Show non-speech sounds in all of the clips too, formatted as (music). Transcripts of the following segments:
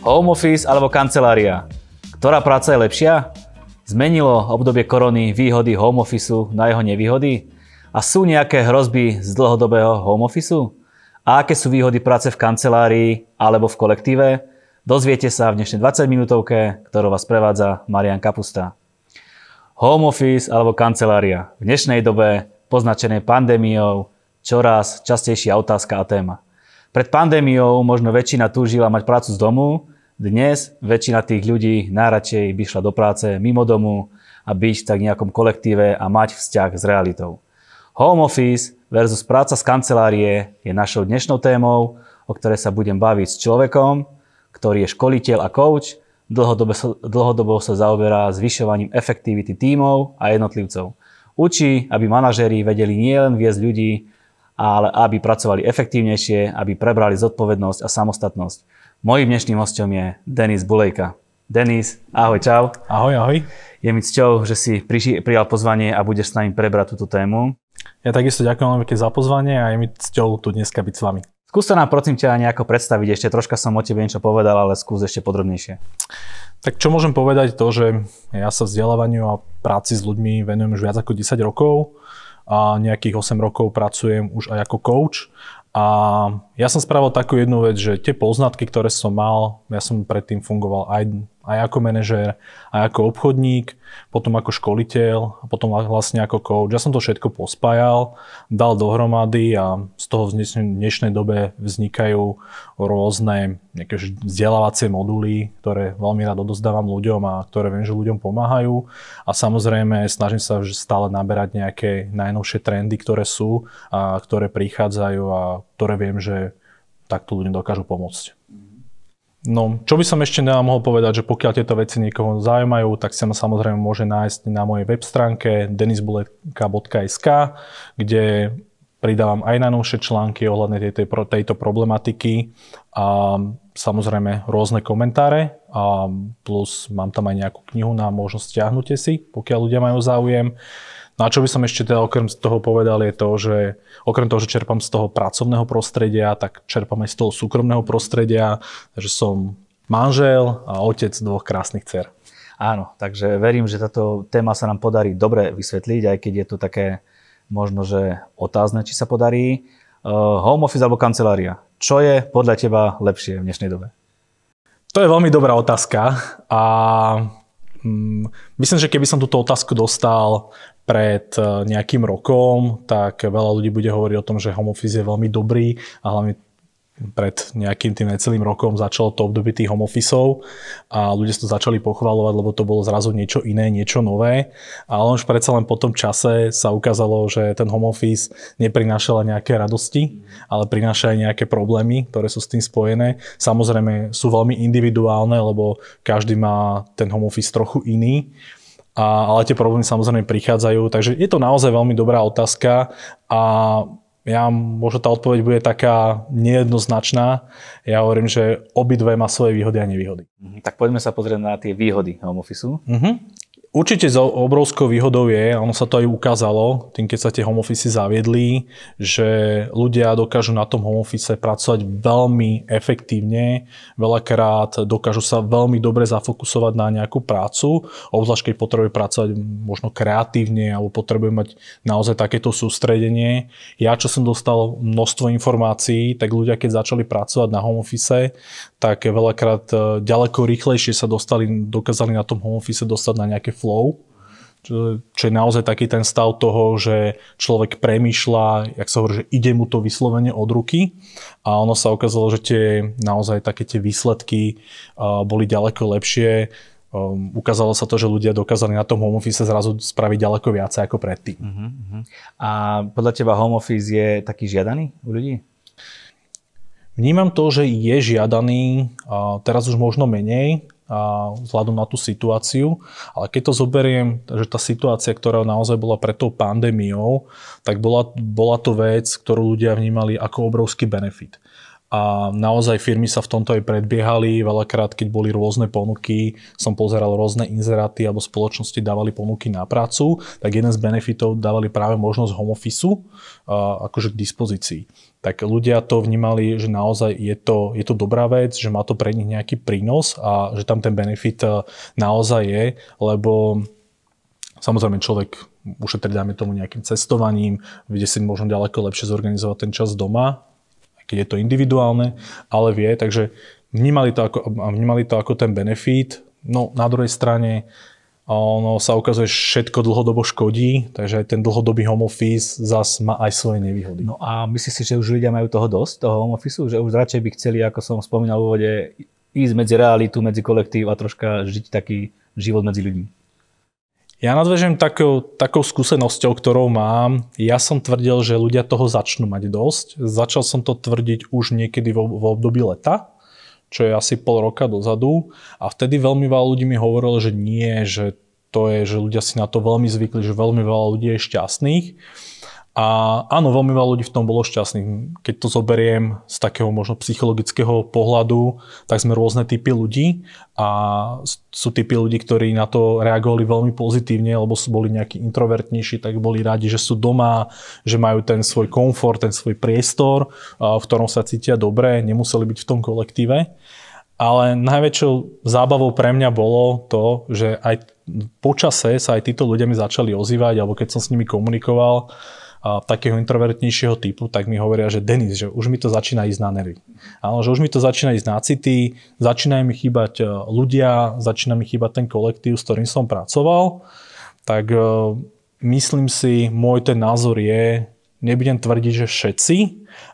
Home office alebo kancelária? Ktorá práca je lepšia? Zmenilo obdobie korony výhody home officeu na jeho nevýhody? A sú nejaké hrozby z dlhodobého home officeu? A aké sú výhody práce v kancelárii alebo v kolektíve? Dozviete sa v dnešnej 20 minútovke, ktorú vás prevádza Marian Kapusta. Home office alebo kancelária. V dnešnej dobe poznačenej pandémiou čoraz častejšia otázka a téma. Pred pandémiou možno väčšina túžila mať prácu z domu, dnes väčšina tých ľudí najradšej by šla do práce mimo domu a byť v tak nejakom kolektíve a mať vzťah s realitou. Home office versus práca z kancelárie je našou dnešnou témou, o ktorej sa budem baviť s človekom, ktorý je školiteľ a coach, dlhodobo dlhodobo sa zaoberá zvyšovaním efektivity tímov a jednotlivcov. Učí, aby manažéri vedeli nielen viesť ľudí, ale aby pracovali efektívnejšie, aby prebrali zodpovednosť a samostatnosť. Mojím dnešným hostom je Denis Bulejka. Denis, ahoj, čau. Ahoj, ahoj. Je mi cťou, že si priši, prijal pozvanie a budeš s nami prebrať túto tému. Ja takisto ďakujem veľmi za pozvanie a je mi cťou tu dneska byť s vami. Skús sa nám prosím ťa nejako predstaviť, ešte troška som o tebe niečo povedal, ale skús ešte podrobnejšie. Tak čo môžem povedať to, že ja sa vzdelávaniu a práci s ľuďmi venujem už viac ako 10 rokov a nejakých 8 rokov pracujem už aj ako coach. A ja som spravil takú jednu vec, že tie poznatky, ktoré som mal, ja som predtým fungoval aj, aj ako manažér, aj ako obchodník, potom ako školiteľ a potom vlastne ako coach. Ja som to všetko pospájal, dal dohromady a z toho v dnešnej dobe vznikajú rôzne nejaké vzdelávacie moduly, ktoré veľmi rád odozdávam ľuďom a ktoré viem, že ľuďom pomáhajú. A samozrejme snažím sa stále naberať nejaké najnovšie trendy, ktoré sú a ktoré prichádzajú a ktoré viem, že takto ľuďom dokážu pomôcť. No, čo by som ešte mohol povedať, že pokiaľ tieto veci niekoho zaujímajú, tak sa ma samozrejme môže nájsť na mojej web stránke denisbuletka.sk, kde pridávam aj najnovšie články ohľadne tejto, tejto problematiky a samozrejme rôzne komentáre a plus mám tam aj nejakú knihu na možnosť stiahnutie si, pokiaľ ľudia majú záujem. No a čo by som ešte teda okrem toho povedal je to, že okrem toho, že čerpám z toho pracovného prostredia, tak čerpám aj z toho súkromného prostredia, že som manžel a otec dvoch krásnych dcer. Áno, takže verím, že táto téma sa nám podarí dobre vysvetliť, aj keď je to také možno, že otázne, či sa podarí. Uh, home office alebo kancelária. Čo je podľa teba lepšie v dnešnej dobe? To je veľmi dobrá otázka a mm, myslím, že keby som túto otázku dostal pred e, nejakým rokom, tak veľa ľudí bude hovoriť o tom, že home office je veľmi dobrý a hlavne pred nejakým tým necelým rokom začalo to obdobie tých home officeov a ľudia to začali pochvalovať, lebo to bolo zrazu niečo iné, niečo nové. Ale už predsa len po tom čase sa ukázalo, že ten home office neprinášal nejaké radosti, ale prináša aj nejaké problémy, ktoré sú s tým spojené. Samozrejme sú veľmi individuálne, lebo každý má ten home office trochu iný a, ale tie problémy samozrejme prichádzajú, takže je to naozaj veľmi dobrá otázka a ja, možno tá odpoveď bude taká nejednoznačná. Ja hovorím, že obidve má svoje výhody a nevýhody. Mhm, tak poďme sa pozrieť na tie výhody home office. Uh-huh. Určite za obrovskou výhodou je, ono sa to aj ukázalo, tým keď sa tie home office zaviedli, že ľudia dokážu na tom home office pracovať veľmi efektívne, veľakrát dokážu sa veľmi dobre zafokusovať na nejakú prácu, obzvlášť keď potrebuje pracovať možno kreatívne alebo potrebuje mať naozaj takéto sústredenie. Ja, čo som dostal množstvo informácií, tak ľudia, keď začali pracovať na home office, tak veľakrát e, ďaleko rýchlejšie sa dostali, dokázali na tom home office dostať na nejaké flow, čo, čo je naozaj taký ten stav toho, že človek premýšľa, jak sa hovorí, že ide mu to vyslovene od ruky a ono sa ukázalo, že tie naozaj také tie výsledky uh, boli ďaleko lepšie. Um, ukázalo sa to, že ľudia dokázali na tom home office zrazu spraviť ďaleko viacej ako predtým. Uh-huh. A podľa teba home office je taký žiadaný u ľudí? Vnímam to, že je žiadaný, a teraz už možno menej, vzhľadom na tú situáciu, ale keď to zoberiem, že tá situácia, ktorá naozaj bola pred tou pandémiou, tak bola, bola to vec, ktorú ľudia vnímali ako obrovský benefit. A naozaj firmy sa v tomto aj predbiehali. Veľakrát, keď boli rôzne ponuky, som pozeral rôzne inzeráty alebo spoločnosti dávali ponuky na prácu, tak jeden z benefitov dávali práve možnosť home office akože k dispozícii. Tak ľudia to vnímali, že naozaj je to, je to dobrá vec, že má to pre nich nejaký prínos a že tam ten benefit naozaj je, lebo samozrejme človek ušetriť, dáme tomu nejakým cestovaním, bude si možno ďaleko lepšie zorganizovať ten čas doma, keď je to individuálne, ale vie, takže vnímali to ako, vnímali to ako ten benefit. No na druhej strane ono sa ukazuje, že všetko dlhodobo škodí, takže aj ten dlhodobý home office zas má aj svoje nevýhody. No a myslíš si, že už ľudia majú toho dosť, toho home office, že už radšej by chceli, ako som spomínal v úvode, ísť medzi realitu, medzi kolektív a troška žiť taký život medzi ľuďmi? Ja nadvežem takou, takou skúsenosťou, ktorou mám. Ja som tvrdil, že ľudia toho začnú mať dosť. Začal som to tvrdiť už niekedy v, v období leta, čo je asi pol roka dozadu. A vtedy veľmi veľa ľudí mi hovorilo, že nie, že to je, že ľudia si na to veľmi zvykli, že veľmi veľa ľudí je šťastných. A áno, veľmi veľa ľudí v tom bolo šťastných. Keď to zoberiem z takého možno psychologického pohľadu, tak sme rôzne typy ľudí a sú typy ľudí, ktorí na to reagovali veľmi pozitívne, lebo sú boli nejakí introvertnejší, tak boli radi, že sú doma, že majú ten svoj komfort, ten svoj priestor, v ktorom sa cítia dobre, nemuseli byť v tom kolektíve. Ale najväčšou zábavou pre mňa bolo to, že aj počase sa aj títo ľudia mi začali ozývať, alebo keď som s nimi komunikoval, takého introvertnejšieho typu, tak mi hovoria, že Denis, že už mi to začína ísť na nervy. Áno, že už mi to začína ísť na city, začínajú mi chýbať e, ľudia, začína mi chýbať ten kolektív, s ktorým som pracoval. Tak e, myslím si, môj ten názor je, nebudem tvrdiť, že všetci,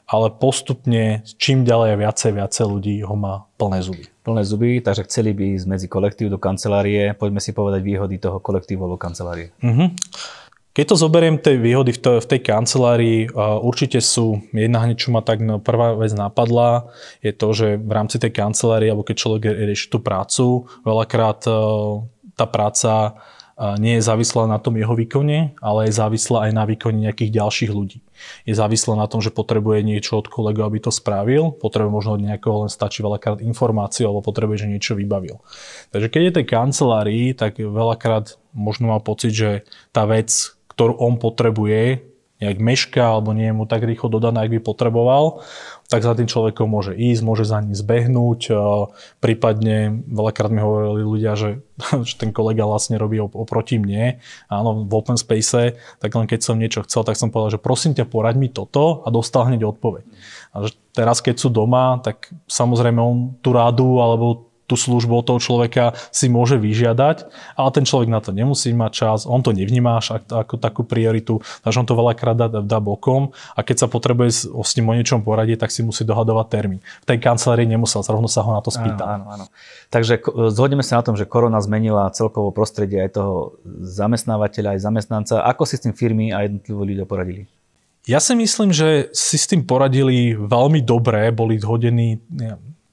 ale postupne čím ďalej viacej, viacej ľudí ho má plné zuby. Plné zuby, takže chceli by ísť medzi kolektív do kancelárie. Poďme si povedať výhody toho kolektívu do kancelárie. Uh-huh. Keď to zoberiem tej výhody v, to, v tej kancelárii, určite sú, jedna hneď, čo ma tak prvá vec napadla, je to, že v rámci tej kancelárie, alebo keď človek rieši tú prácu, veľakrát e, tá práca e, nie je závislá na tom jeho výkone, ale je závislá aj na výkone nejakých ďalších ľudí. Je závislá na tom, že potrebuje niečo od kolegu, aby to spravil, potrebuje možno od nejakého len stačí veľakrát informáciu, alebo potrebuje, že niečo vybavil. Takže keď je tej kancelárii, tak veľakrát možno má pocit, že tá vec, ktorú on potrebuje, nejak meška alebo nie je mu tak rýchlo dodaná, ak by potreboval, tak za tým človekom môže ísť, môže za ním zbehnúť. Prípadne veľakrát mi hovorili ľudia, že, (laughs) že ten kolega vlastne robí oproti mne. Áno, v open space, tak len keď som niečo chcel, tak som povedal, že prosím ťa, poraď mi toto a dostal hneď odpoveď. A že teraz, keď sú doma, tak samozrejme on tú rádu alebo tú službu od toho človeka si môže vyžiadať, ale ten človek na to nemusí mať čas, on to nevníma až ako takú prioritu, takže on to veľakrát dá, dá bokom a keď sa potrebuje s, ním o niečom poradiť, tak si musí dohadovať termín. V tej kancelárii nemusel, rovno sa ho na to spýtal. Áno, áno, áno. Takže zhodneme sa na tom, že korona zmenila celkovo prostredie aj toho zamestnávateľa, aj zamestnanca. Ako si s tým firmy a jednotliví ľudia poradili? Ja si myslím, že si s tým poradili veľmi dobre, boli hodení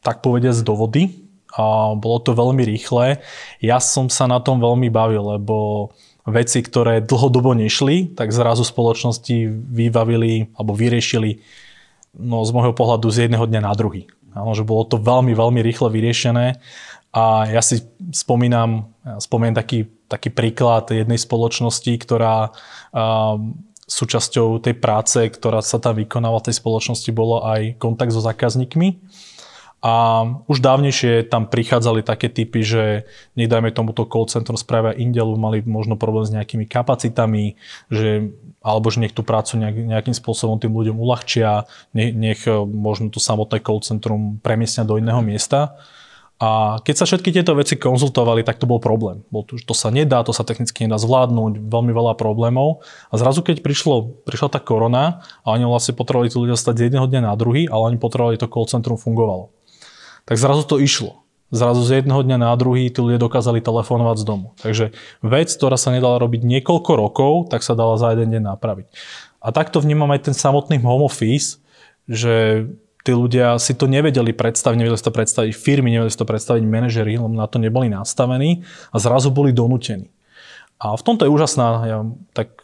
tak povediať z do vody, a bolo to veľmi rýchle. Ja som sa na tom veľmi bavil, lebo veci, ktoré dlhodobo nešli, tak zrazu spoločnosti vybavili alebo vyriešili no, z môjho pohľadu z jedného dňa na druhý. Áno, že bolo to veľmi, veľmi rýchle vyriešené a ja si spomínam, ja spomínam taký, taký príklad jednej spoločnosti, ktorá um, súčasťou tej práce, ktorá sa tam vykonávala v tej spoločnosti, bolo aj kontakt so zákazníkmi a už dávnejšie tam prichádzali také typy, že nedajme tomuto call centrum spravia Indelu, mali možno problém s nejakými kapacitami, že, alebo že nech tú prácu nejak, nejakým spôsobom tým ľuďom uľahčia, nech, nech možno to samotné call centrum premiestnia do iného miesta. A keď sa všetky tieto veci konzultovali, tak to bol problém. Bol to, to sa nedá, to sa technicky nedá zvládnuť, veľmi veľa problémov. A zrazu, keď prišlo, prišla tá korona a oni vlastne potrebovali tí ľudia stať z jedného dňa na druhý, ale oni potrebovali to call centrum fungovalo tak zrazu to išlo. Zrazu z jedného dňa na druhý tí ľudia dokázali telefonovať z domu. Takže vec, ktorá sa nedala robiť niekoľko rokov, tak sa dala za jeden deň napraviť. A takto vnímam aj ten samotný home office, že tí ľudia si to nevedeli predstaviť, nevedeli si to predstaviť firmy, nevedeli si to predstaviť manažery, lebo na to neboli nastavení a zrazu boli donútení. A v tomto je úžasná, ja tak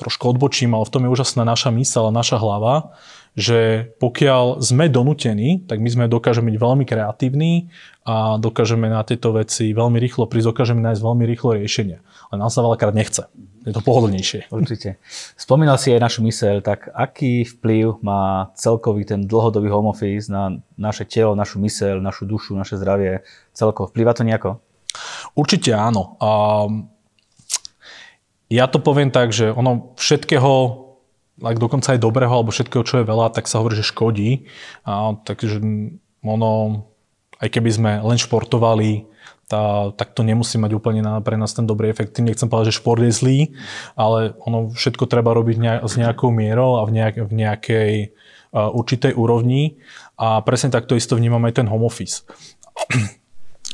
trošku odbočím, ale v tom je úžasná naša mysl a naša hlava, že pokiaľ sme donútení, tak my sme dokážeme byť veľmi kreatívni a dokážeme na tieto veci veľmi rýchlo prísť, dokážeme nájsť veľmi rýchlo riešenia. Ale nám sa veľakrát nechce. Je to pohodlnejšie. Určite. Spomínal si aj našu myseľ, tak aký vplyv má celkový ten dlhodobý home office na naše telo, našu myseľ, našu dušu, naše zdravie celkovo? Vplyva to nejako? Určite áno. Um, ja to poviem tak, že ono všetkého, ak dokonca aj dobrého, alebo všetkého, čo je veľa, tak sa hovorí, že škodí. A, takže ono, aj keby sme len športovali, tá, tak to nemusí mať úplne na, pre nás ten dobrý efekt. Tým nechcem povedať, že šport je zlý, ale ono všetko treba robiť nejak, s nejakou mierou a v, nejak, v nejakej uh, určitej úrovni. A presne takto isto vnímam aj ten home office. (clears throat)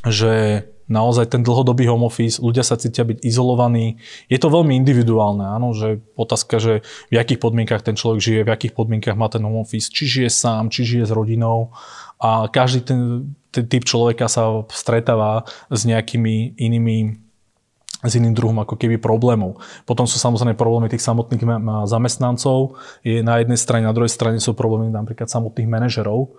že naozaj ten dlhodobý home office, ľudia sa cítia byť izolovaní. Je to veľmi individuálne, áno, že otázka, že v akých podmienkach ten človek žije, v akých podmienkach má ten home office, či žije sám, či žije s rodinou a každý ten, ten typ človeka sa stretáva s nejakými inými s iným druhom ako keby problémov. Potom sú samozrejme problémy tých samotných zamestnancov. Je na jednej strane, na druhej strane sú problémy napríklad samotných manažerov,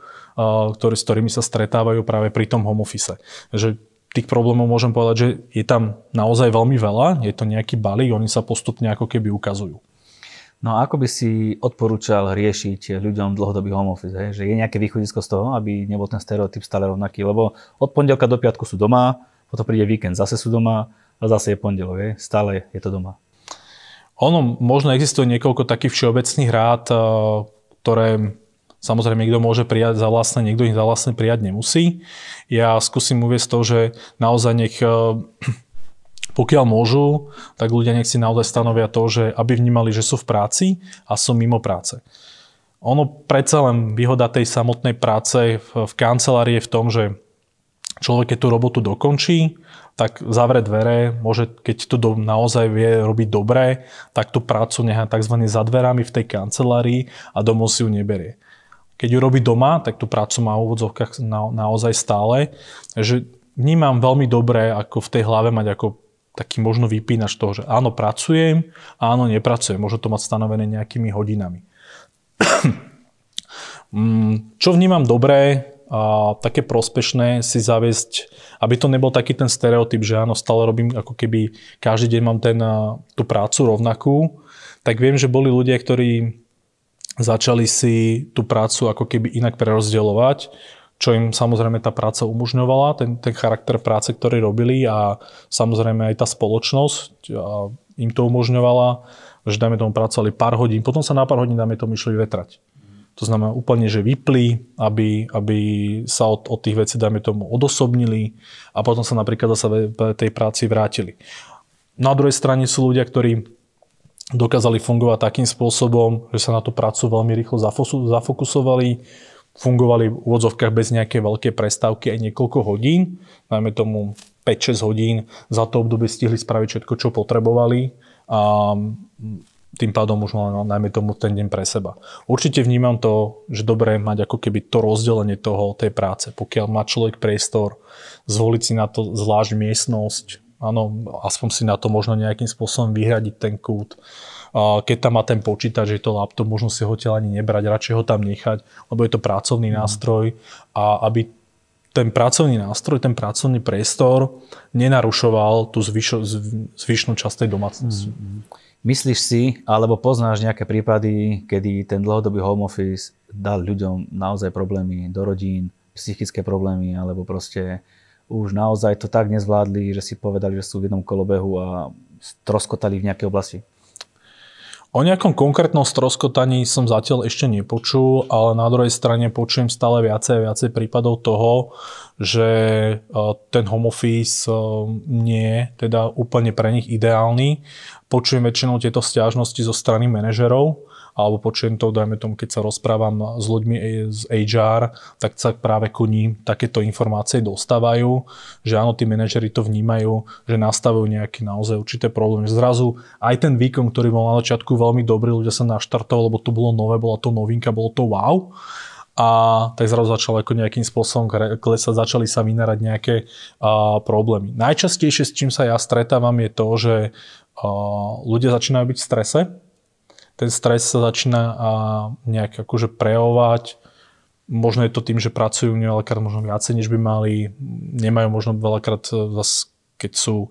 ktorí, s ktorými sa stretávajú práve pri tom home office. Že tých problémov môžem povedať, že je tam naozaj veľmi veľa, je to nejaký balík, oni sa postupne ako keby ukazujú. No a ako by si odporúčal riešiť ľuďom dlhodobý home office? Hej? Že je nejaké východisko z toho, aby nebol ten stereotyp stále rovnaký? Lebo od pondelka do piatku sú doma, potom príde víkend, zase sú doma a zase je pondelok. Hej? Stále je to doma. Ono, možno existuje niekoľko takých všeobecných rád, eh, ktoré Samozrejme, niekto môže prijať za vlastné, niekto ich za vlastné prijať nemusí. Ja skúsim uvieť to, že naozaj nech eh, (clears throat) pokiaľ môžu, tak ľudia nech si naozaj stanovia to, že aby vnímali, že sú v práci a sú mimo práce. Ono predsa len výhoda tej samotnej práce v, v kancelárii je v tom, že človek, keď tú robotu dokončí, tak zavre dvere, môže, keď to do, naozaj vie robiť dobre, tak tú prácu nechá tzv. za dverami v tej kancelárii a domov si ju neberie. Keď ju robí doma, tak tú prácu má v úvodzovkách na, naozaj stále. Takže vnímam veľmi dobre, ako v tej hlave mať ako taký možno vypínač toho, že áno, pracujem, áno, nepracujem. Môžu to mať stanovené nejakými hodinami. (clears throat) Mm, čo vnímam dobré, a také prospešné si zaviesť, aby to nebol taký ten stereotyp, že áno, stále robím ako keby každý deň mám ten, tú prácu rovnakú, tak viem, že boli ľudia, ktorí začali si tú prácu ako keby inak prerozdeľovať, čo im samozrejme tá práca umožňovala, ten, ten charakter práce, ktorý robili a samozrejme aj tá spoločnosť im to umožňovala, že dajme tomu pracovali pár hodín, potom sa na pár hodín dajme tomu išli vetrať. To znamená úplne, že vypli, aby, aby sa od, od tých vecí, dajme tomu, odosobnili a potom sa napríklad zase tej práci vrátili. Na druhej strane sú ľudia, ktorí dokázali fungovať takým spôsobom, že sa na tú prácu veľmi rýchlo zafokusovali, fungovali v úvodzovkách bez nejakej veľkej prestávky aj niekoľko hodín, najmä tomu 5-6 hodín, za to obdobie stihli spraviť všetko, čo potrebovali a tým pádom už len najmä tomu ten deň pre seba. Určite vnímam to, že dobré mať ako keby to rozdelenie toho, tej práce. Pokiaľ má človek priestor, zvoliť si na to zvlášť miestnosť, Áno, aspoň si na to možno nejakým spôsobom vyhradiť ten kút. Keď tam má ten počítač, že to laptop, možno si ho ani nebrať, radšej ho tam nechať, lebo je to pracovný mm. nástroj a aby ten pracovný nástroj, ten pracovný priestor nenarušoval tú zvyšo, zvyšnú časť tej domácnosti. Mm. Myslíš si, alebo poznáš nejaké prípady, kedy ten dlhodobý home office dal ľuďom naozaj problémy do rodín, psychické problémy, alebo proste už naozaj to tak nezvládli, že si povedali, že sú v jednom kolobehu a stroskotali v nejakej oblasti? O nejakom konkrétnom stroskotaní som zatiaľ ešte nepočul, ale na druhej strane počujem stále viacej a viacej prípadov toho, že e, ten home office e, nie je teda úplne pre nich ideálny. Počujem väčšinou tieto stiažnosti zo strany manažerov, alebo počujem to, dajme tomu, keď sa rozprávam s ľuďmi z HR, tak sa práve ku ním takéto informácie dostávajú, že áno, tí manažeri to vnímajú, že nastavujú nejaké naozaj určité problémy. Zrazu aj ten výkon, ktorý bol na začiatku veľmi dobrý, ľudia sa naštartovali, lebo to bolo nové, bola to novinka, bolo to wow a tak zrazu začalo ako nejakým spôsobom klesať, začali sa vynárať nejaké a, problémy. Najčastejšie, s čím sa ja stretávam, je to, že ľudia začínajú byť v strese. Ten stres sa začína nejak akože prejavovať. Možno je to tým, že pracujú veľakrát možno viacej, než by mali. Nemajú možno veľakrát, keď sú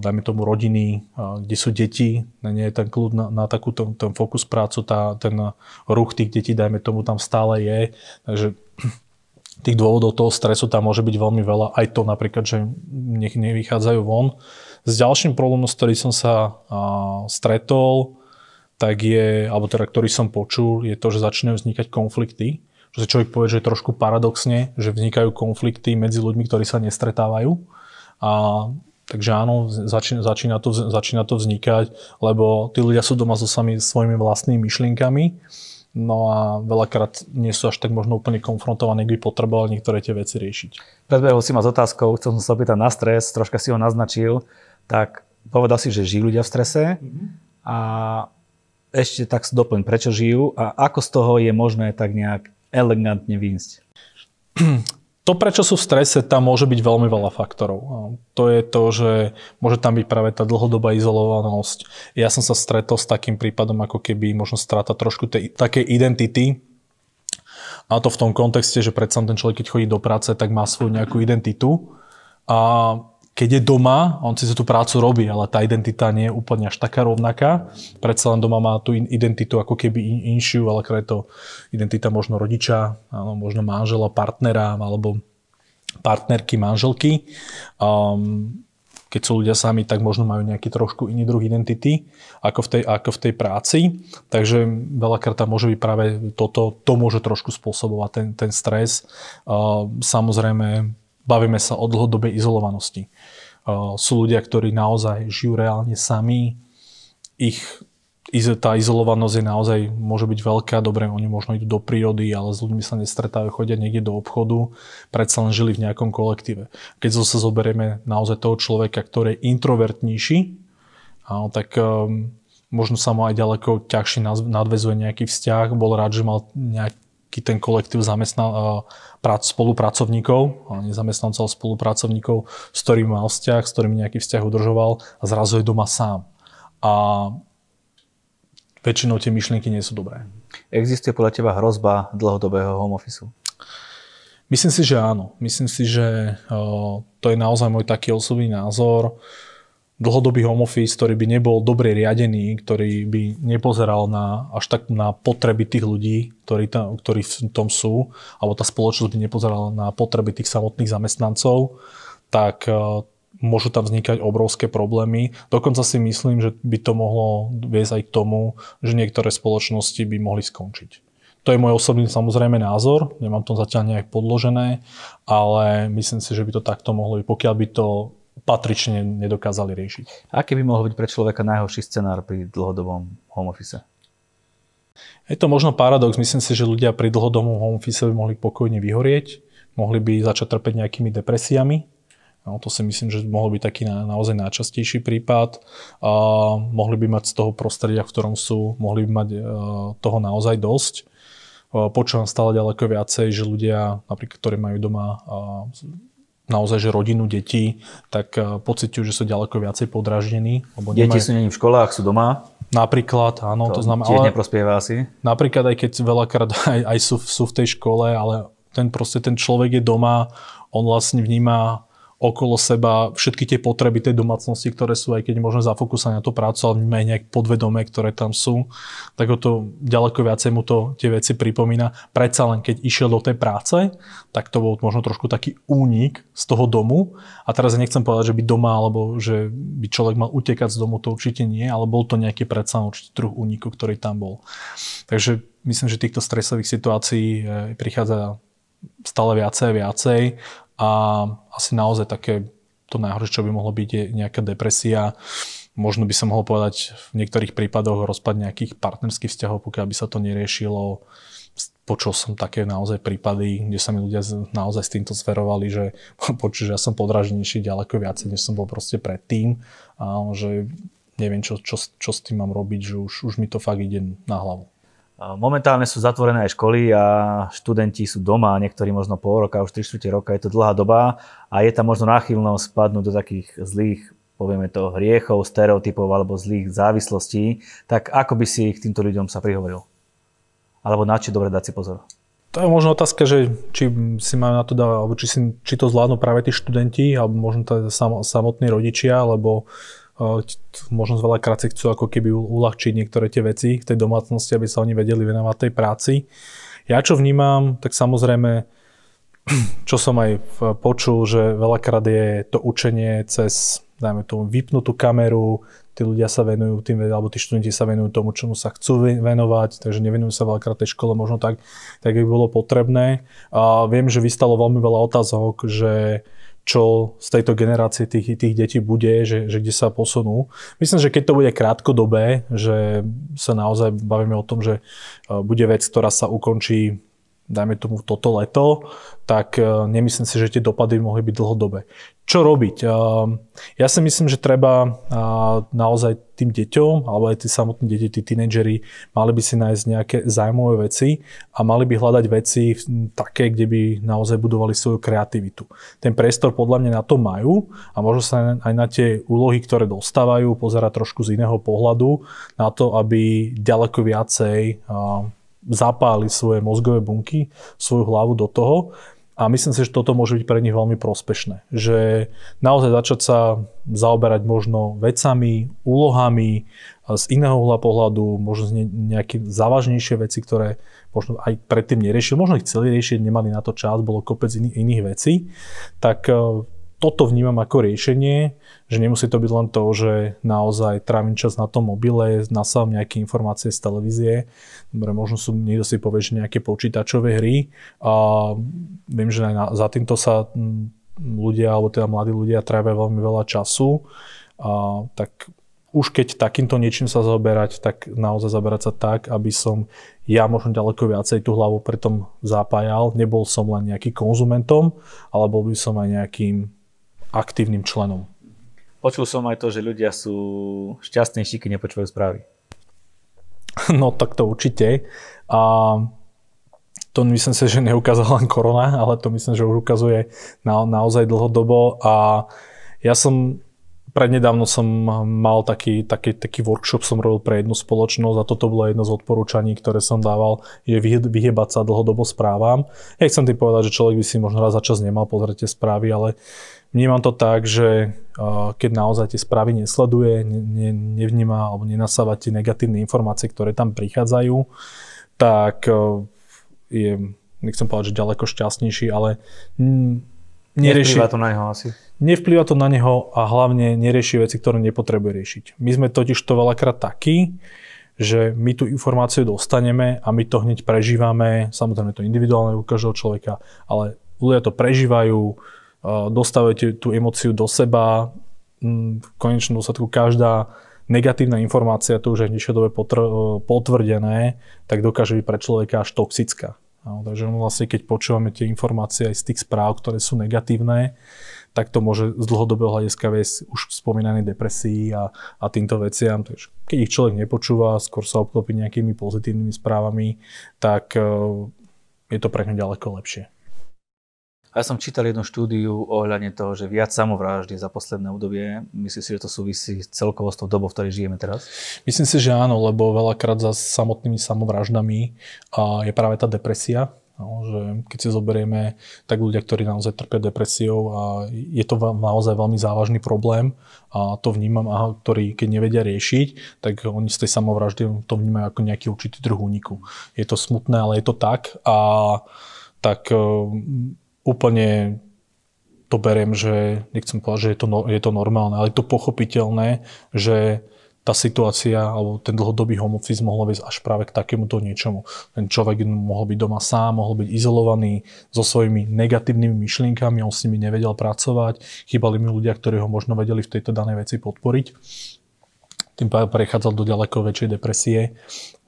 dajme tomu rodiny, kde sú deti, nie je ten kľud na, na takúto ten fokus prácu, tá, ten ruch tých detí, dajme tomu tam stále je. Takže (clears throat) tých dôvodov toho stresu tam môže byť veľmi veľa. Aj to napríklad, že nech nevychádzajú von. S ďalším problémom, s ktorým som sa stretol, tak je, alebo teda ktorý som počul, je to, že začínajú vznikať konflikty. Že si človek povie, že je trošku paradoxne, že vznikajú konflikty medzi ľuďmi, ktorí sa nestretávajú. A Takže áno, začína, začína, to, začína to vznikať, lebo tí ľudia sú doma so sami svojimi vlastnými myšlienkami, no a veľakrát nie sú až tak možno úplne konfrontovaní, by potrebovali niektoré tie veci riešiť. Predbehol si ma s otázkou, chcel som sa opýtať na stres, troška si ho naznačil, tak povedal si, že žijú ľudia v strese mm-hmm. a ešte tak doplň, prečo žijú a ako z toho je možné tak nejak elegantne výjsť? (clears throat) To, prečo sú v strese, tam môže byť veľmi veľa faktorov. To je to, že môže tam byť práve tá dlhodobá izolovanosť. Ja som sa stretol s takým prípadom, ako keby možno strata trošku tej takej identity, a to v tom kontexte, že predsa ten človek, keď chodí do práce, tak má svoju nejakú identitu. A keď je doma, on si tú prácu robí, ale tá identita nie je úplne až taká rovnaká. Predsa len doma má tú identitu ako keby in, inšiu, ale je to identita možno rodiča, áno, možno manžela, partnera alebo partnerky, manželky. Um, keď sú ľudia sami, tak možno majú nejaký trošku iný druh identity ako v tej, ako v tej práci. Takže veľakrát tam môže byť práve toto, to môže trošku spôsobovať ten, ten stres. Uh, samozrejme, bavíme sa o dlhodobej izolovanosti. Sú ľudia, ktorí naozaj žijú reálne sami, ich tá izolovanosť je naozaj, môže byť veľká, dobre, oni možno idú do prírody, ale s ľuďmi sa nestretávajú, chodia niekde do obchodu, predsa len žili v nejakom kolektíve. Keď zase zoberieme naozaj toho človeka, ktorý je introvertnejší, tak um, možno sa mu aj ďaleko ťažšie nadvezuje nejaký vzťah, bol rád, že mal nejaký ten kolektív zamestnan, uh, spolupracovníkov, ale nezamestnancov, spolupracovníkov, s ktorými mal vzťah, s ktorými nejaký vzťah udržoval a zrazu je doma sám. A väčšinou tie myšlienky nie sú dobré. Existuje podľa teba hrozba dlhodobého home office? Myslím si, že áno. Myslím si, že to je naozaj môj taký osobný názor. Dlhodobý home office, ktorý by nebol dobre riadený, ktorý by nepozeral na, až tak na potreby tých ľudí, ktorí, tam, ktorí v tom sú, alebo tá spoločnosť by nepozerala na potreby tých samotných zamestnancov, tak môžu tam vznikať obrovské problémy. Dokonca si myslím, že by to mohlo viesť aj k tomu, že niektoré spoločnosti by mohli skončiť. To je môj osobný samozrejme názor, nemám to zatiaľ nejak podložené, ale myslím si, že by to takto mohlo byť, pokiaľ by to patrične nedokázali riešiť. Aký by mohol byť pre človeka najhorší scenár pri dlhodobom home office? Je to možno paradox. Myslím si, že ľudia pri dlhodobom home office by mohli pokojne vyhorieť, mohli by začať trpeť nejakými depresiami, No, to si myslím, že mohol byť taký na, naozaj najčastejší prípad. A mohli by mať z toho prostredia, v ktorom sú, mohli by mať uh, toho naozaj dosť. Uh, počúvam stále ďaleko viacej, že ľudia, napríklad, ktorí majú doma uh, naozaj, že rodinu, deti, tak uh, pociťujú, že sú ďaleko viacej podraždení. Lebo Deti nemajú... sú není v školách, sú doma. Napríklad, áno, to, to znamená... Tiež ale, neprospieva asi. Napríklad, aj keď veľakrát (laughs) aj, aj sú, sú v tej škole, ale ten proste ten človek je doma, on vlastne vníma okolo seba všetky tie potreby tej domácnosti, ktoré sú, aj keď možno zafokusať na to prácu, ale aj nejak podvedomé, ktoré tam sú, tak o to ďaleko viacej mu to tie veci pripomína. Predsa len keď išiel do tej práce, tak to bol možno trošku taký únik z toho domu. A teraz ja nechcem povedať, že by doma, alebo že by človek mal utekať z domu, to určite nie, ale bol to nejaký predsa určite druh úniku, ktorý tam bol. Takže myslím, že týchto stresových situácií eh, prichádza stále viacej a viacej a asi naozaj také to najhoršie, čo by mohlo byť, je nejaká depresia. Možno by sa mohol povedať v niektorých prípadoch rozpad nejakých partnerských vzťahov, pokiaľ by sa to neriešilo. Počul som také naozaj prípady, kde sa mi ľudia naozaj s týmto zverovali, že (laughs) počuť, že ja som podraženejší ďaleko viacej, než som bol proste predtým. A že neviem, čo, čo, čo s tým mám robiť, že už, už mi to fakt ide na hlavu. Momentálne sú zatvorené aj školy a študenti sú doma, niektorí možno pol roka, už 3 roka, je to dlhá doba a je tam možno náchylnosť spadnúť do takých zlých povieme to, hriechov, stereotypov alebo zlých závislostí, tak ako by si k týmto ľuďom sa prihovoril? Alebo na čo dobre dať si pozor? To je možno otázka, že či si majú na to dávať, alebo či, si, či to zvládnu práve tí študenti, alebo možno samotní rodičia, alebo uh, možno veľakrát si chcú ako keby uľahčiť niektoré tie veci v tej domácnosti, aby sa oni vedeli venovať tej práci. Ja čo vnímam, tak samozrejme, (clears throat) čo som aj počul, že veľakrát je to učenie cez, dajme tomu, vypnutú kameru, tí ľudia sa venujú tým, alebo tí študenti sa venujú tomu, čomu sa chcú venovať, takže nevenujú sa veľakrát tej škole možno tak, tak by bolo potrebné. A viem, že vystalo veľmi veľa otázok, že čo z tejto generácie tých, tých detí bude, že, že kde sa posunú. Myslím, že keď to bude krátkodobé, že sa naozaj bavíme o tom, že bude vec, ktorá sa ukončí dajme tomu toto leto, tak e, nemyslím si, že tie dopady mohli byť dlhodobé. Čo robiť? E, ja si myslím, že treba e, naozaj tým deťom, alebo aj tí samotní deti, tí tínedžeri, mali by si nájsť nejaké zájmové veci a mali by hľadať veci také, kde by naozaj budovali svoju kreativitu. Ten priestor podľa mňa na to majú a možno sa aj na tie úlohy, ktoré dostávajú, pozerať trošku z iného pohľadu na to, aby ďaleko viacej zapáli svoje mozgové bunky, svoju hlavu do toho a myslím si, že toto môže byť pre nich veľmi prospešné. Že naozaj začať sa zaoberať možno vecami, úlohami z iného uhla pohľadu, možno nejaké závažnejšie veci, ktoré možno aj predtým neriešili, možno ich chceli riešiť, nemali na to čas, bolo kopec iných, iných vecí, tak toto vnímam ako riešenie, že nemusí to byť len to, že naozaj trávim čas na tom mobile, nasávam nejaké informácie z televízie. Dobre, možno sú, niekto si povie, že nejaké počítačové hry. A viem, že aj na, za týmto sa ľudia, alebo teda mladí ľudia trávia veľmi veľa času. A, tak už keď takýmto niečím sa zaoberať, tak naozaj zaberať sa tak, aby som ja možno ďaleko viacej tú hlavu pretom zapájal. Nebol som len nejaký konzumentom, ale bol by som aj nejakým aktívnym členom. Počul som aj to, že ľudia sú šťastnejší, keď nepočúvajú správy. (laughs) No tak to určite. A to myslím si, že neukázala len korona, ale to myslím, že už ukazuje na, naozaj dlhodobo. A ja som prednedávno som mal taký, taký, taký workshop, som robil pre jednu spoločnosť a toto bolo jedno z odporúčaní, ktoré som dával, je vyhybať sa dlhodobo správam. Ja chcem tým povedať, že človek by si možno raz za čas nemal pozrieť tie správy, ale Vnímam to tak, že keď naozaj tie správy nesleduje, ne, nevníma alebo nenasáva tie negatívne informácie, ktoré tam prichádzajú, tak je, nechcem povedať, že ďaleko šťastnejší, ale nerieši... Nevplyvá to na neho asi. Nevplyvá to na neho a hlavne nerieši veci, ktoré nepotrebuje riešiť. My sme totiž to veľakrát takí, že my tú informáciu dostaneme a my to hneď prežívame, samozrejme to individuálne u každého človeka, ale ľudia to prežívajú, dostávate tú emociu do seba. Mm, v konečnom dôsledku každá negatívna informácia, to už je v dobe potvrdené, tak dokáže byť pre človeka až toxická. No, takže vlastne keď počúvame tie informácie aj z tých správ, ktoré sú negatívne, tak to môže z dlhodobého hľadiska viesť už spomínanej depresii a, a týmto veciam. Takže keď ich človek nepočúva, skôr sa obklopí nejakými pozitívnymi správami, tak je to pre ňu ďaleko lepšie. A ja som čítal jednu štúdiu ohľadne toho, že viac samovráždy za posledné obdobie. Myslím si, že to súvisí celkovo s tou dobou, v ktorej žijeme teraz? Myslím si, že áno, lebo veľakrát za samotnými samovraždami je práve tá depresia. No, že keď si zoberieme, tak ľudia, ktorí naozaj trpia depresiou a je to naozaj veľmi závažný problém a to vnímam, a ktorí keď nevedia riešiť, tak oni z tej samovraždy to vnímajú ako nejaký určitý druh úniku. Je to smutné, ale je to tak a tak úplne to beriem, že nechcem povedať, že je to, je to normálne, ale je to pochopiteľné, že tá situácia alebo ten dlhodobý home office mohol viesť až práve k takémuto niečomu. Ten človek mohol byť doma sám, mohol byť izolovaný so svojimi negatívnymi myšlienkami, on s nimi nevedel pracovať, chýbali mi ľudia, ktorí ho možno vedeli v tejto danej veci podporiť. Tým pádom prechádzal do ďaleko väčšej depresie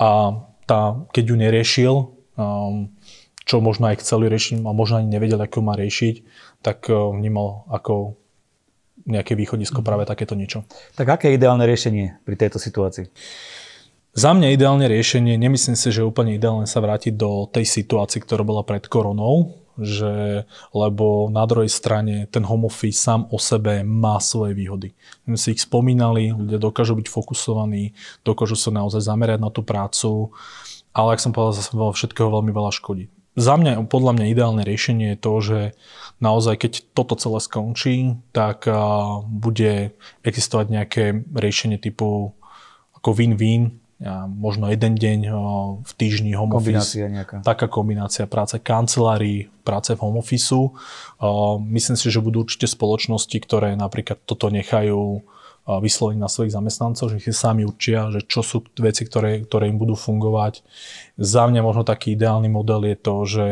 a tá, keď ju neriešil, um, čo možno aj chceli riešiť a možno ani nevedel, ako má riešiť, tak eh, vnímal ako nejaké východisko mhm. práve takéto niečo. Tak aké je ideálne riešenie pri tejto situácii? Za mňa ideálne riešenie, nemyslím si, že je úplne ideálne sa vrátiť do tej situácii, ktorá bola pred koronou. že, lebo na druhej strane ten home office sám o sebe má svoje výhody. My si ich spomínali, ľudia dokážu byť fokusovaní, dokážu sa naozaj zamerať na tú prácu, ale ak som povedal, zase veľa všetkého veľmi veľa škodí. Za mňa, podľa mňa ideálne riešenie je to, že naozaj keď toto celé skončí, tak bude existovať nejaké riešenie typu ako win-win, ja, možno jeden deň v týždni home office. Kombinácia nejaká. Taká kombinácia práce kancelárii, práce v home office. Myslím si, že budú určite spoločnosti, ktoré napríklad toto nechajú vysloviť na svojich zamestnancov, že si sami určia, že čo sú veci, ktoré, ktoré im budú fungovať. Za mňa možno taký ideálny model je to, že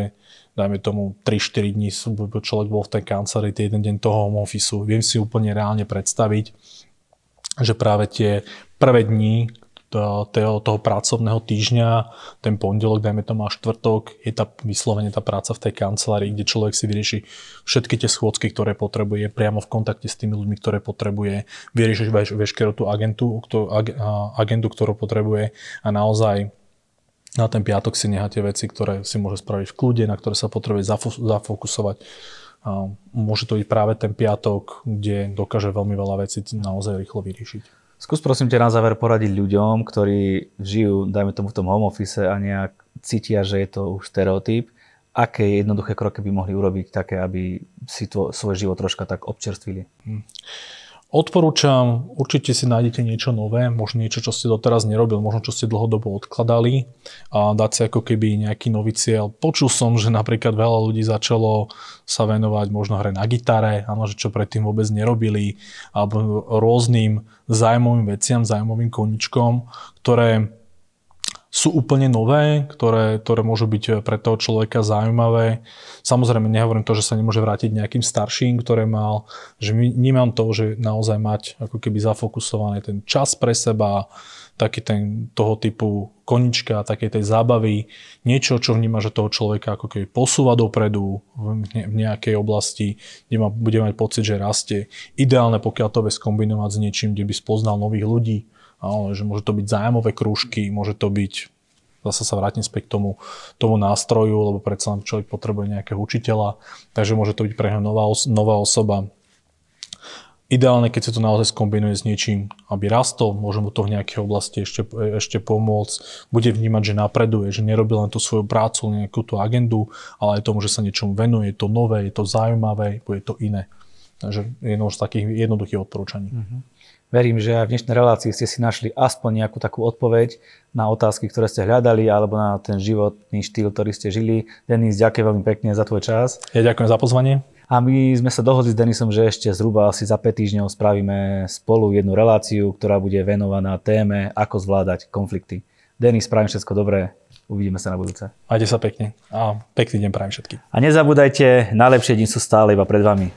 dajme tomu 3-4 dní človek bol v tej kancelárii, jeden deň toho home office. Viem si úplne reálne predstaviť, že práve tie prvé dni, toho, toho pracovného týždňa, ten pondelok, dajme tomu až štvrtok, je tá vyslovene tá práca v tej kancelárii, kde človek si vyrieši všetky tie schôdzky, ktoré potrebuje, priamo v kontakte s tými ľuďmi, ktoré potrebuje, vyriešiť veš, veškerú tú agentu, ktorú, agendu, ktorú potrebuje a naozaj na ten piatok si nechá tie veci, ktoré si môže spraviť v kľude, na ktoré sa potrebuje zafokusovať. Môže to byť práve ten piatok, kde dokáže veľmi veľa vecí naozaj rýchlo vyriešiť. Skús prosím ťa na záver poradiť ľuďom, ktorí žijú, dajme tomu v tom home office a nejak cítia, že je to už stereotyp, aké jednoduché kroky by mohli urobiť také, aby si to, svoj život troška tak občerstvili? Hm. Odporúčam, určite si nájdete niečo nové, možno niečo, čo ste doteraz nerobili, možno čo ste dlhodobo odkladali a dať si ako keby nejaký nový cieľ. Počul som, že napríklad veľa ľudí začalo sa venovať možno hre na gitare, áno, že čo predtým vôbec nerobili, alebo rôznym zájmovým veciam, zájmovým koničkom, ktoré sú úplne nové, ktoré, ktoré môžu byť pre toho človeka zaujímavé. Samozrejme, nehovorím to, že sa nemôže vrátiť nejakým starším, ktoré mal, že vnímam to, že naozaj mať ako keby zafokusovaný ten čas pre seba, taký ten toho typu konička, takej tej zábavy, niečo, čo vníma, že toho človeka ako keby posúva dopredu v nejakej oblasti, kde ma, bude mať pocit, že rastie. Ideálne, pokiaľ to vie skombinovať s niečím, kde by spoznal nových ľudí, ale že môže to byť zájmové krúžky, môže to byť zase sa vrátim späť k tomu, tomu nástroju, lebo predsa len človek potrebuje nejakého učiteľa, takže môže to byť pre nová, nová osoba. Ideálne, keď si to naozaj skombinuje s niečím, aby rastol, môže mu to v nejakej oblasti ešte, ešte pomôcť, bude vnímať, že napreduje, že nerobí len tú svoju prácu, nejakú tú agendu, ale aj tomu, že sa niečomu venuje, je to nové, je to zaujímavé, bude to iné. Takže jedno z takých jednoduchých odporúčaní. Mm-hmm. Verím, že aj v dnešnej relácii ste si našli aspoň nejakú takú odpoveď na otázky, ktoré ste hľadali, alebo na ten životný štýl, ktorý ste žili. Denis, ďakujem veľmi pekne za tvoj čas. Ja ďakujem za pozvanie. A my sme sa dohodli s Denisom, že ešte zhruba asi za 5 týždňov spravíme spolu jednu reláciu, ktorá bude venovaná téme, ako zvládať konflikty. Denis, spravím všetko dobré. Uvidíme sa na budúce. Majte sa pekne a pekný deň prajem všetkým. A nezabúdajte, najlepšie dni sú stále iba pred vami.